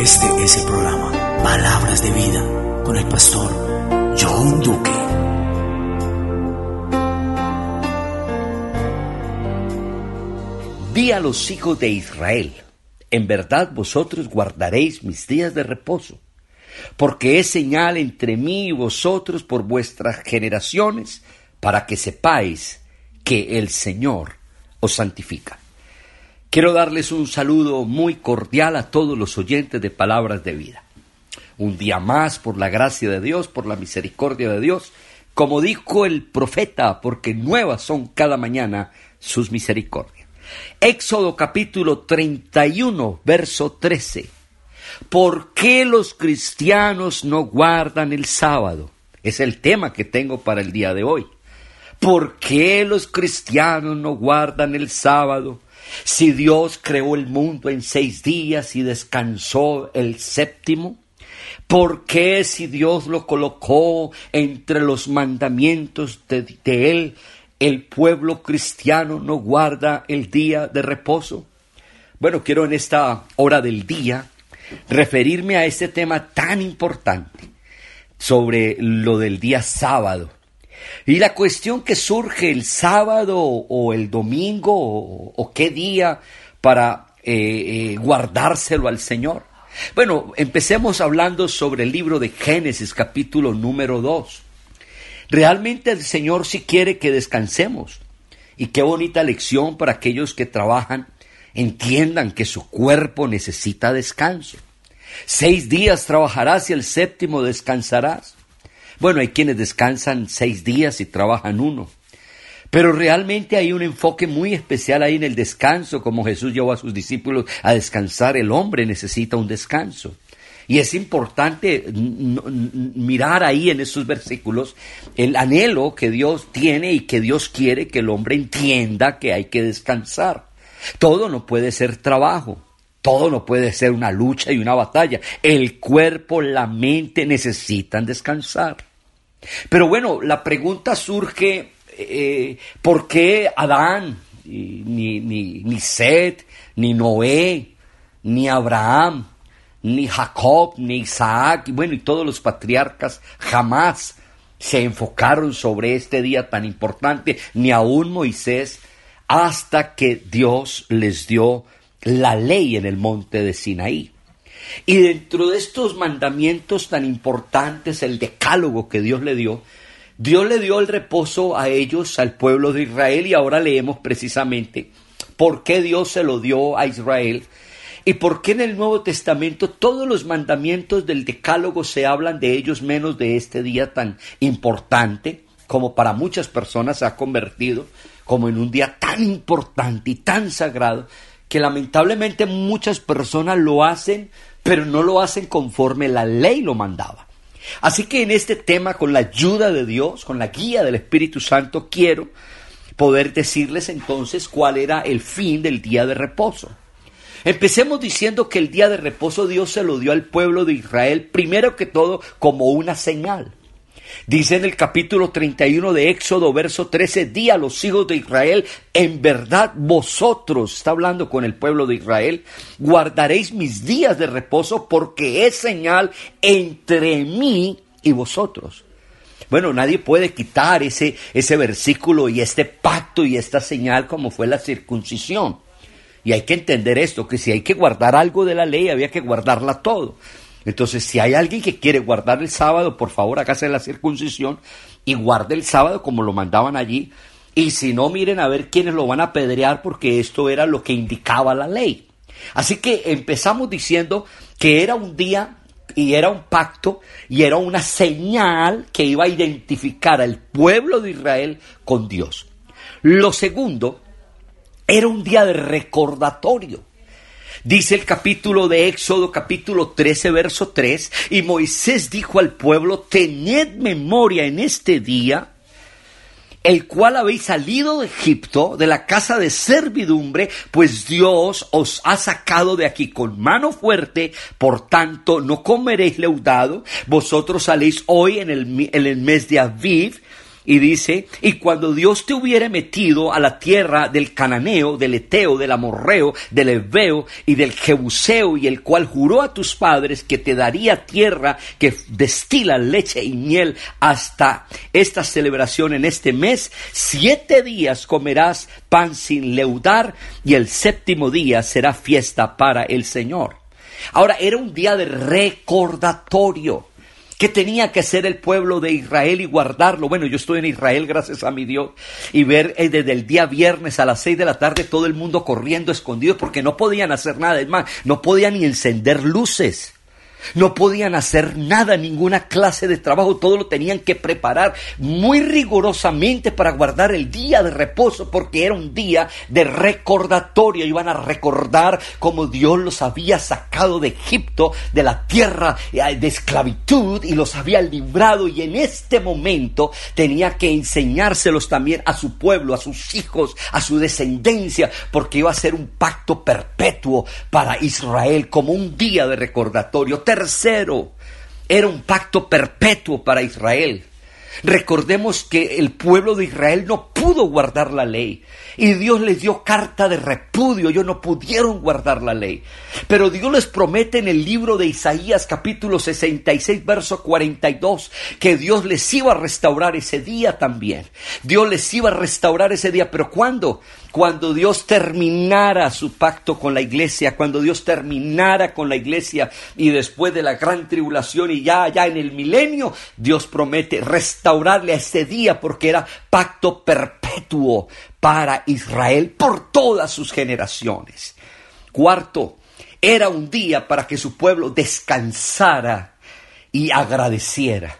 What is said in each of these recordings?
Este es el programa Palabras de Vida con el pastor John Duque. Di a los hijos de Israel, en verdad vosotros guardaréis mis días de reposo, porque es señal entre mí y vosotros por vuestras generaciones, para que sepáis que el Señor os santifica. Quiero darles un saludo muy cordial a todos los oyentes de Palabras de Vida. Un día más, por la gracia de Dios, por la misericordia de Dios, como dijo el profeta, porque nuevas son cada mañana sus misericordias. Éxodo capítulo 31, verso 13. ¿Por qué los cristianos no guardan el sábado? Es el tema que tengo para el día de hoy. ¿Por qué los cristianos no guardan el sábado? Si Dios creó el mundo en seis días y descansó el séptimo, ¿por qué si Dios lo colocó entre los mandamientos de, Él, el pueblo cristiano no guarda el día de reposo? Bueno, quiero en esta hora del día referirme a este tema tan importante sobre lo del día sábado. Y la cuestión que surge el sábado o el domingo o, qué día para eh, eh, guardárselo al Señor. Bueno, empecemos hablando sobre el libro de Génesis capítulo número 2. Realmente el Señor sí quiere que descansemos. Y qué bonita lección para aquellos que trabajan, entiendan que su cuerpo necesita descanso. Seis días trabajarás y el séptimo descansarás. Bueno, hay quienes descansan seis días y trabajan uno. Pero realmente hay un enfoque muy especial ahí en el descanso, como Jesús llevó a sus discípulos a descansar, el hombre necesita un descanso. Y es importante mirar ahí en esos versículos el anhelo que Dios tiene y que Dios quiere que el hombre entienda que hay que descansar. Todo no puede ser trabajo. Todo no puede ser una lucha y una batalla. El cuerpo, la mente necesitan descansar. Pero bueno, la pregunta surge, eh, ¿por qué Adán, ni, ni, ni ni Noé, ni Abraham, ni Jacob, ni Isaac, y bueno, y todos los patriarcas jamás se enfocaron sobre este día tan importante, ni aún Moisés, hasta que Dios les dio la ley en el monte de Sinaí. Y dentro de estos mandamientos tan importantes, el decálogo que Dios le dio, Dios le dio el reposo a ellos, al pueblo de Israel, y ahora leemos precisamente por qué Dios se lo dio a Israel y por qué en el Nuevo Testamento todos los mandamientos del decálogo se hablan de ellos menos de este día tan importante, como para muchas personas se ha convertido como en un día tan importante y tan sagrado que lamentablemente muchas personas lo hacen, pero no lo hacen conforme la ley lo mandaba. Así que en este tema, con la ayuda de Dios, con la guía del Espíritu Santo, quiero poder decirles entonces cuál era el fin del día de reposo. Empecemos diciendo que el día de reposo Dios se lo dio al pueblo de Israel primero que todo como una señal. Dice en el capítulo 31 de Éxodo, verso 13, di a los hijos de Israel, en verdad vosotros, está hablando con el pueblo de Israel, guardaréis mis días de reposo porque es señal entre mí y vosotros. Bueno, nadie puede quitar ese, ese versículo y este pacto y esta señal como fue la circuncisión. Y hay que entender esto, que si hay que guardar algo de la ley, había que guardarla todo. Entonces, si hay alguien que quiere guardar el sábado, por favor, hágase la circuncisión y guarde el sábado como lo mandaban allí. Y si no, miren a ver quiénes lo van a apedrear porque esto era lo que indicaba la ley. Así que empezamos diciendo que era un día y era un pacto y era una señal que iba a identificar al pueblo de Israel con Dios. Lo segundo, era un día de recordatorio. Dice el capítulo de Éxodo, capítulo 13, verso 3, y Moisés dijo al pueblo, tened memoria en este día, el cual habéis salido de Egipto, de la casa de servidumbre, pues Dios os ha sacado de aquí con mano fuerte, por tanto no comeréis leudado, vosotros saléis hoy en el, en el mes de Aviv, Y dice, y cuando Dios te hubiere metido a la tierra del cananeo, del eteo, del amorreo, del heveo y del jebuseo, y el cual juró a tus padres que te daría tierra que destila leche y miel hasta esta celebración en este mes, siete días comerás pan sin leudar, y el séptimo día será fiesta para el Señor. Ahora era un día de recordatorio que tenía que ser el pueblo de Israel y guardarlo. Bueno, yo estoy en Israel, gracias a mi Dios, y ver eh, desde el día viernes a las seis de la tarde todo el mundo corriendo escondido porque no podían hacer nada. Es más, no podían ni encender luces. No podían hacer nada, ninguna clase de trabajo, todo lo tenían que preparar muy rigurosamente para guardar el día de reposo, porque era un día de recordatorio. Iban a recordar cómo Dios los había sacado de Egipto, de la tierra eh, de esclavitud, y los había librado. Y en este momento tenía que enseñárselos también a su pueblo, a sus hijos, a su descendencia, porque iba a ser un pacto perpetuo para Israel, como un día de recordatorio tercero era un pacto perpetuo para Israel. Recordemos que el pueblo de Israel no pudo guardar la ley y Dios les dio carta de repudio, ellos no pudieron guardar la ley. Pero Dios les promete en el libro de Isaías capítulo 66 verso 42 que Dios les iba a restaurar ese día también. Dios les iba a restaurar ese día, pero ¿cuándo? Cuando Dios terminara su pacto con la iglesia, cuando Dios terminara con la iglesia y después de la gran tribulación y ya ya en el milenio, Dios promete a ese día porque era pacto perpetuo para Israel por todas sus generaciones. Cuarto, era un día para que su pueblo descansara y agradeciera.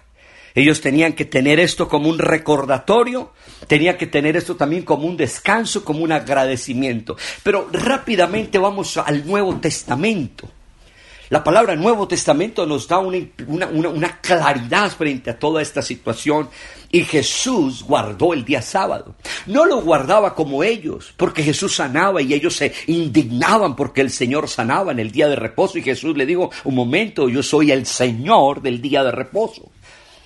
Ellos tenían que tener esto como un recordatorio, tenían que tener esto también como un descanso, como un agradecimiento. Pero rápidamente vamos al Nuevo Testamento. La palabra Nuevo Testamento nos da una, claridad frente a toda esta situación y Jesús guardó el día sábado. No lo guardaba como ellos, porque Jesús sanaba y ellos se indignaban porque el Señor sanaba en el día de reposo y Jesús le dijo, un momento, yo soy el Señor del día de reposo.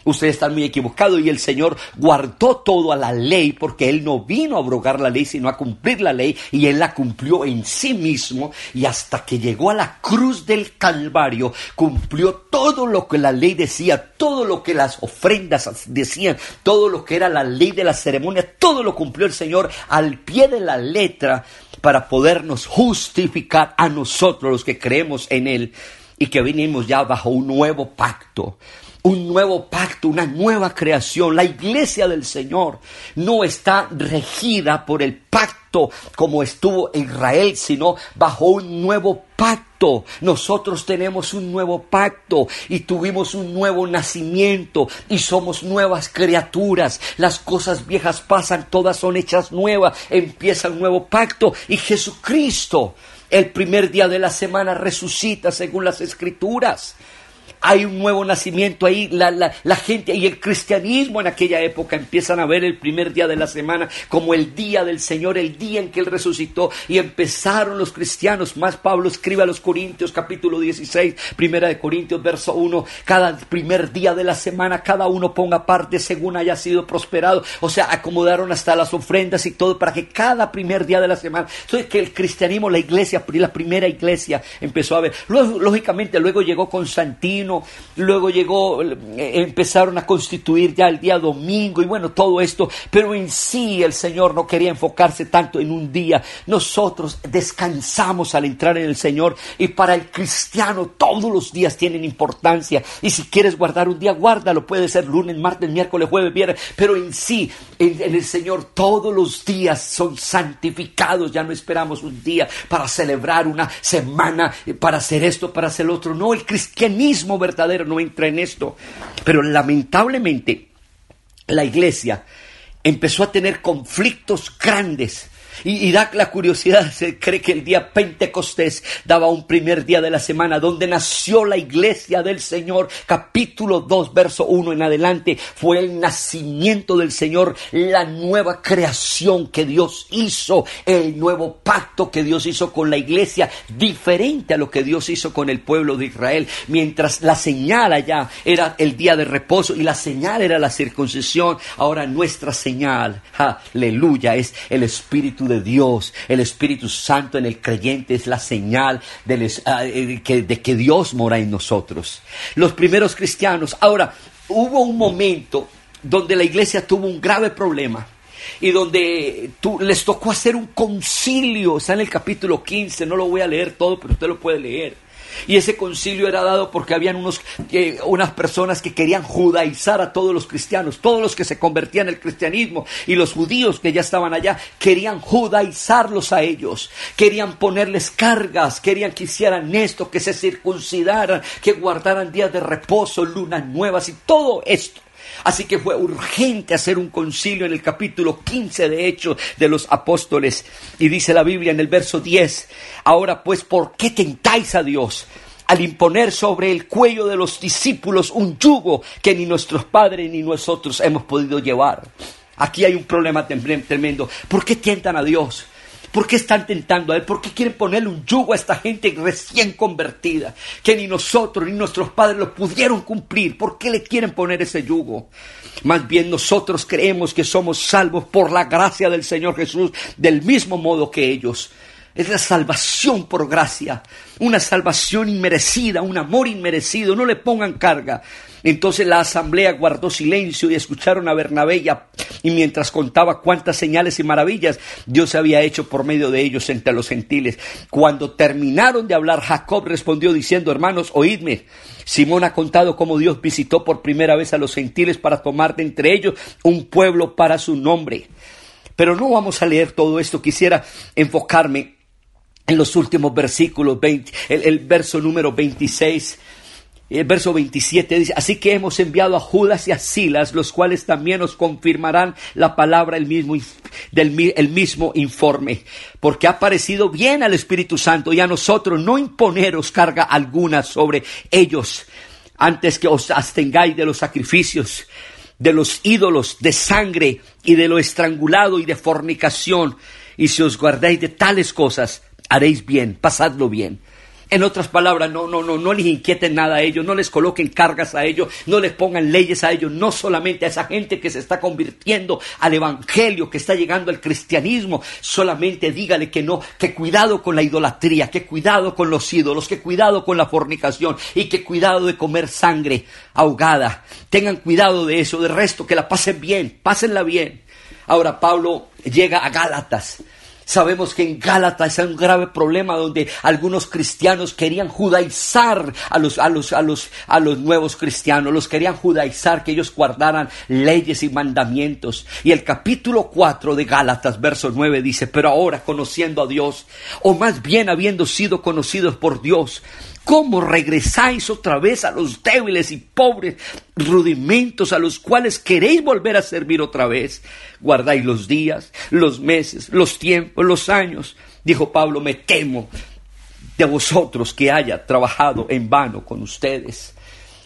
Ustedes están muy equivocados y el Señor guardó todo a la ley porque Él no vino a abrogar la ley sino a cumplir la ley y Él la cumplió en sí mismo. Y hasta que llegó a la cruz del Calvario cumplió todo lo que la ley decía, todo lo que las ofrendas decían, todo lo que era la ley de la ceremonia, todo lo cumplió el Señor al pie de la letra para podernos justificar a nosotros los que creemos en Él y que venimos ya bajo un nuevo pacto un nuevo pacto, una nueva creación. La iglesia del Señor no está regida por el pacto como estuvo Israel, sino bajo un nuevo pacto. Nosotros tenemos un nuevo pacto y tuvimos un nuevo nacimiento y somos nuevas criaturas. Las cosas viejas pasan, todas son hechas nuevas. Empieza un nuevo pacto y Jesucristo el primer día de la semana resucita según las escrituras hay un nuevo nacimiento ahí, la, la, gente y el cristianismo en aquella época empiezan a ver el primer día de la semana como el día del Señor, el día en que Él resucitó y empezaron los cristianos, más Pablo escribe a los Corintios capítulo 16, primera de Corintios verso 1, cada primer día de la semana cada uno ponga parte según haya sido prosperado, o sea, acomodaron hasta las ofrendas y todo para que cada primer día de la semana, entonces que el cristianismo, la iglesia, la primera iglesia empezó a ver, lógicamente luego llegó Constantino, luego llegó, eh, empezaron a constituir ya el día domingo y bueno, todo esto, pero en sí el Señor no quería enfocarse tanto en un día. Nosotros descansamos al entrar en el Señor y para el cristiano todos los días tienen importancia. Y si quieres guardar un día, guárdalo, puede ser lunes, martes, miércoles, jueves, viernes, pero en sí, en, el Señor todos los días son santificados, ya no esperamos un día para celebrar una semana, para hacer esto, para hacer lo otro, no, el cristianismo verdadero no entra en esto. Pero lamentablemente la iglesia empezó a tener conflictos grandes Y, da la curiosidad, se cree que el día Pentecostés daba un primer día de la semana donde nació la iglesia del Señor. Capítulo 2, verso 1 en adelante fue el nacimiento del Señor, la nueva creación que Dios hizo, el nuevo pacto que Dios hizo con la iglesia, diferente a lo que Dios hizo con el pueblo de Israel. Mientras la señal allá era el día de reposo y la señal era la circuncisión, ahora nuestra señal, aleluya, es el Espíritu de Dios, el Espíritu Santo en el creyente es la señal ah, eh, de que Dios mora en nosotros. Los primeros cristianos, ahora, hubo un momento donde la iglesia tuvo un grave problema y donde les tocó hacer un concilio, está en el capítulo 15, no lo voy a leer todo, pero usted lo puede leer. Y ese concilio era dado porque habían unos, unas personas que querían judaizar a todos los cristianos, todos los que se convertían al cristianismo y los judíos que ya estaban allá, querían judaizarlos a ellos, querían ponerles cargas, querían que hicieran esto, que se circuncidaran, que guardaran días de reposo, lunas nuevas y todo esto. Así que fue urgente hacer un concilio en el capítulo 15 de Hechos de los Apóstoles. Y dice la Biblia en el verso 10, ahora pues, ¿por qué tentáis a Dios? al imponer sobre el cuello de los discípulos un yugo que ni nuestros padres ni nosotros hemos podido llevar. Aquí hay un problema tremendo. ¿Por qué tientan a Dios? ¿Por qué están tentando a Él? ¿Por qué quieren ponerle un yugo a esta gente recién convertida? Que ni nosotros ni nuestros padres lo pudieron cumplir. ¿Por qué le quieren poner ese yugo? Más bien nosotros creemos que somos salvos por la gracia del Señor Jesús del mismo modo que ellos. Es la salvación por gracia, una salvación inmerecida, un amor inmerecido. No le pongan carga. Entonces la asamblea guardó silencio y escucharon a Bernabé y, mientras contaba cuántas señales y maravillas Dios había hecho por medio de ellos entre los gentiles. Cuando terminaron de hablar, Jacob respondió diciendo, hermanos, oídme. Simón ha contado cómo Dios visitó por primera vez a los gentiles para tomar de entre ellos un pueblo para su nombre. Pero no vamos a leer todo esto, quisiera enfocarme en los últimos versículos, el, el verso número 26 verso 27 dice, así que hemos enviado a Judas y a Silas, los cuales también nos confirmarán la palabra el mismo, del el mismo informe, porque ha parecido bien al Espíritu Santo y a nosotros no imponeros carga alguna sobre ellos, antes que os abstengáis de los sacrificios, de los ídolos, de sangre y de lo estrangulado y de fornicación, y si os guardáis de tales cosas, haréis bien, pasadlo bien. En otras palabras, no, no, no, no les inquieten nada a ellos, no les coloquen cargas a ellos, no les pongan leyes a ellos, no solamente a esa gente que se está convirtiendo al evangelio, que está llegando al cristianismo, solamente dígale que no, que cuidado con la idolatría, que cuidado con los ídolos, que cuidado con la fornicación y que cuidado de comer sangre ahogada. Tengan cuidado de eso, de resto, que la pasen bien, pásenla bien. Ahora Pablo llega a Gálatas Sabemos que en Gálatas hay un grave problema donde algunos cristianos querían judaizar a los, a los, a los, a los nuevos cristianos, los querían judaizar, que ellos guardaran leyes y mandamientos. Y el capítulo 4 de Gálatas, verso 9 dice, pero ahora conociendo a Dios, o más bien habiendo sido conocidos por Dios, ¿Cómo regresáis otra vez a los débiles y pobres rudimentos a los cuales queréis volver a servir otra vez? Guardáis los días, los meses, los tiempos, los años. Dijo Pablo, me temo de vosotros que haya trabajado en vano con ustedes.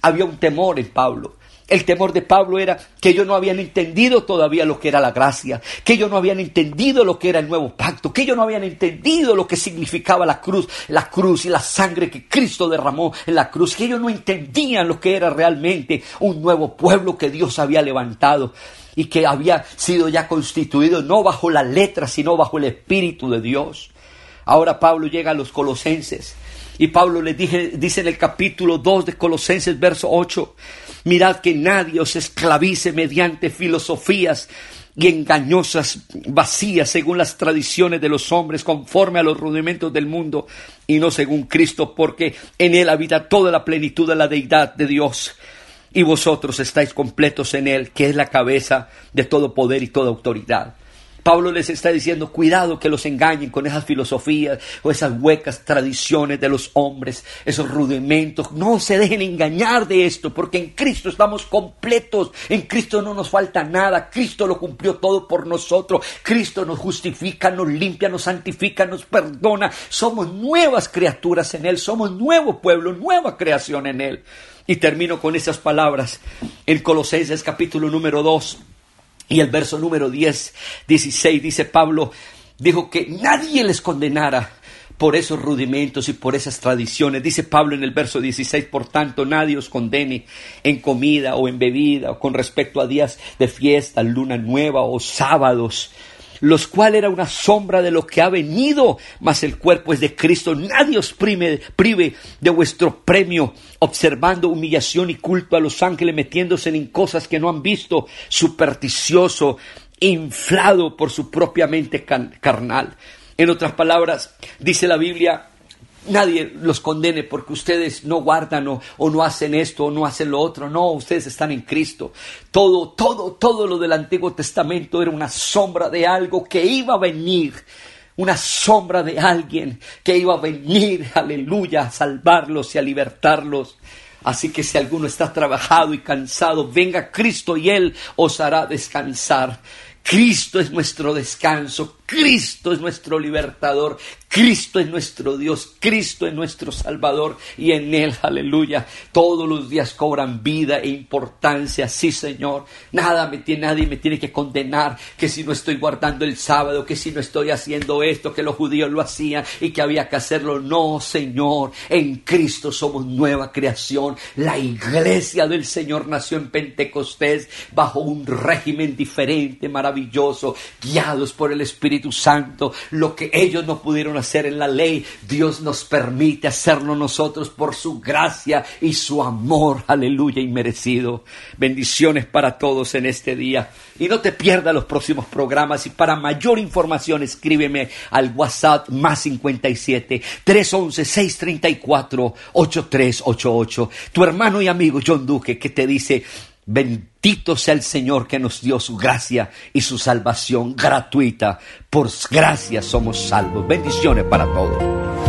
Había un temor en Pablo. El temor de Pablo era que ellos no habían entendido todavía lo que era la gracia, que ellos no habían entendido lo que era el nuevo pacto, que ellos no habían entendido lo que significaba la cruz, la cruz y la sangre que Cristo derramó en la cruz, que ellos no entendían lo que era realmente un nuevo pueblo que Dios había levantado y que había sido ya constituido no bajo la letra, sino bajo el Espíritu de Dios. Ahora Pablo llega a los colosenses y Pablo le dice en el capítulo 2 de Colosenses, verso 8, mirad que nadie os esclavice mediante filosofías y engañosas, vacías, según las tradiciones de los hombres, conforme a los rudimentos del mundo, y no según Cristo, porque en él habita toda la plenitud de la deidad de Dios. Y vosotros estáis completos en él, que es la cabeza de todo poder y toda autoridad. Pablo les está diciendo, cuidado que los engañen con esas filosofías o esas huecas tradiciones de los hombres, esos rudimentos. No se dejen engañar de esto, porque en Cristo estamos completos, en Cristo no nos falta nada, Cristo lo cumplió todo por nosotros, Cristo nos justifica, nos limpia, nos santifica, nos perdona, somos nuevas criaturas en Él, somos nuevo pueblo, nueva creación en Él. Y termino con esas palabras en Colosenses capítulo número 2 y el verso número 10, 16 dice Pablo, dijo que nadie les condenara por esos rudimentos y por esas tradiciones. Dice Pablo en el verso 16, por tanto, nadie os condene en comida o en bebida o con respecto a días de fiesta, luna nueva o sábados los cuales era una sombra de lo que ha venido, mas el cuerpo es de Cristo. Nadie os prive, de vuestro premio, observando humillación y culto a los ángeles, metiéndose en cosas que no han visto, supersticioso, inflado por su propia mente carnal. En otras palabras, dice la Biblia, nadie los condene porque ustedes no guardan o, no hacen esto o no hacen lo otro. No, ustedes están en Cristo. Todo, todo, todo lo del Antiguo Testamento era una sombra de algo que iba a venir. Una sombra de alguien que iba a venir, aleluya, a salvarlos y a libertarlos. Así que si alguno está trabajado y cansado, venga Cristo y Él os hará descansar. Cristo es nuestro descanso, Cristo es nuestro libertador, Cristo es nuestro Dios, Cristo es nuestro Salvador y en Él, aleluya, todos los días cobran vida e importancia, sí Señor, nada me tiene, nadie me tiene que condenar que si no estoy guardando el sábado, que si no estoy haciendo esto, que los judíos lo hacían y que había que hacerlo, no Señor, en Cristo somos nueva creación, la iglesia del Señor nació en Pentecostés bajo un régimen diferente, maravilloso, guiados por el Espíritu Santo, lo que ellos no pudieron hacer en la ley, Dios nos permite hacerlo nosotros por su gracia y su amor, aleluya, inmerecido. Bendiciones para todos en este día. Y no te pierdas los próximos programas y para mayor información escríbeme al WhatsApp más 57 311 634 8388. Tu hermano y amigo John Duque que te dice Bendito sea el Señor que nos dio su gracia y su salvación gratuita. Por gracia somos salvos. Bendiciones para todos.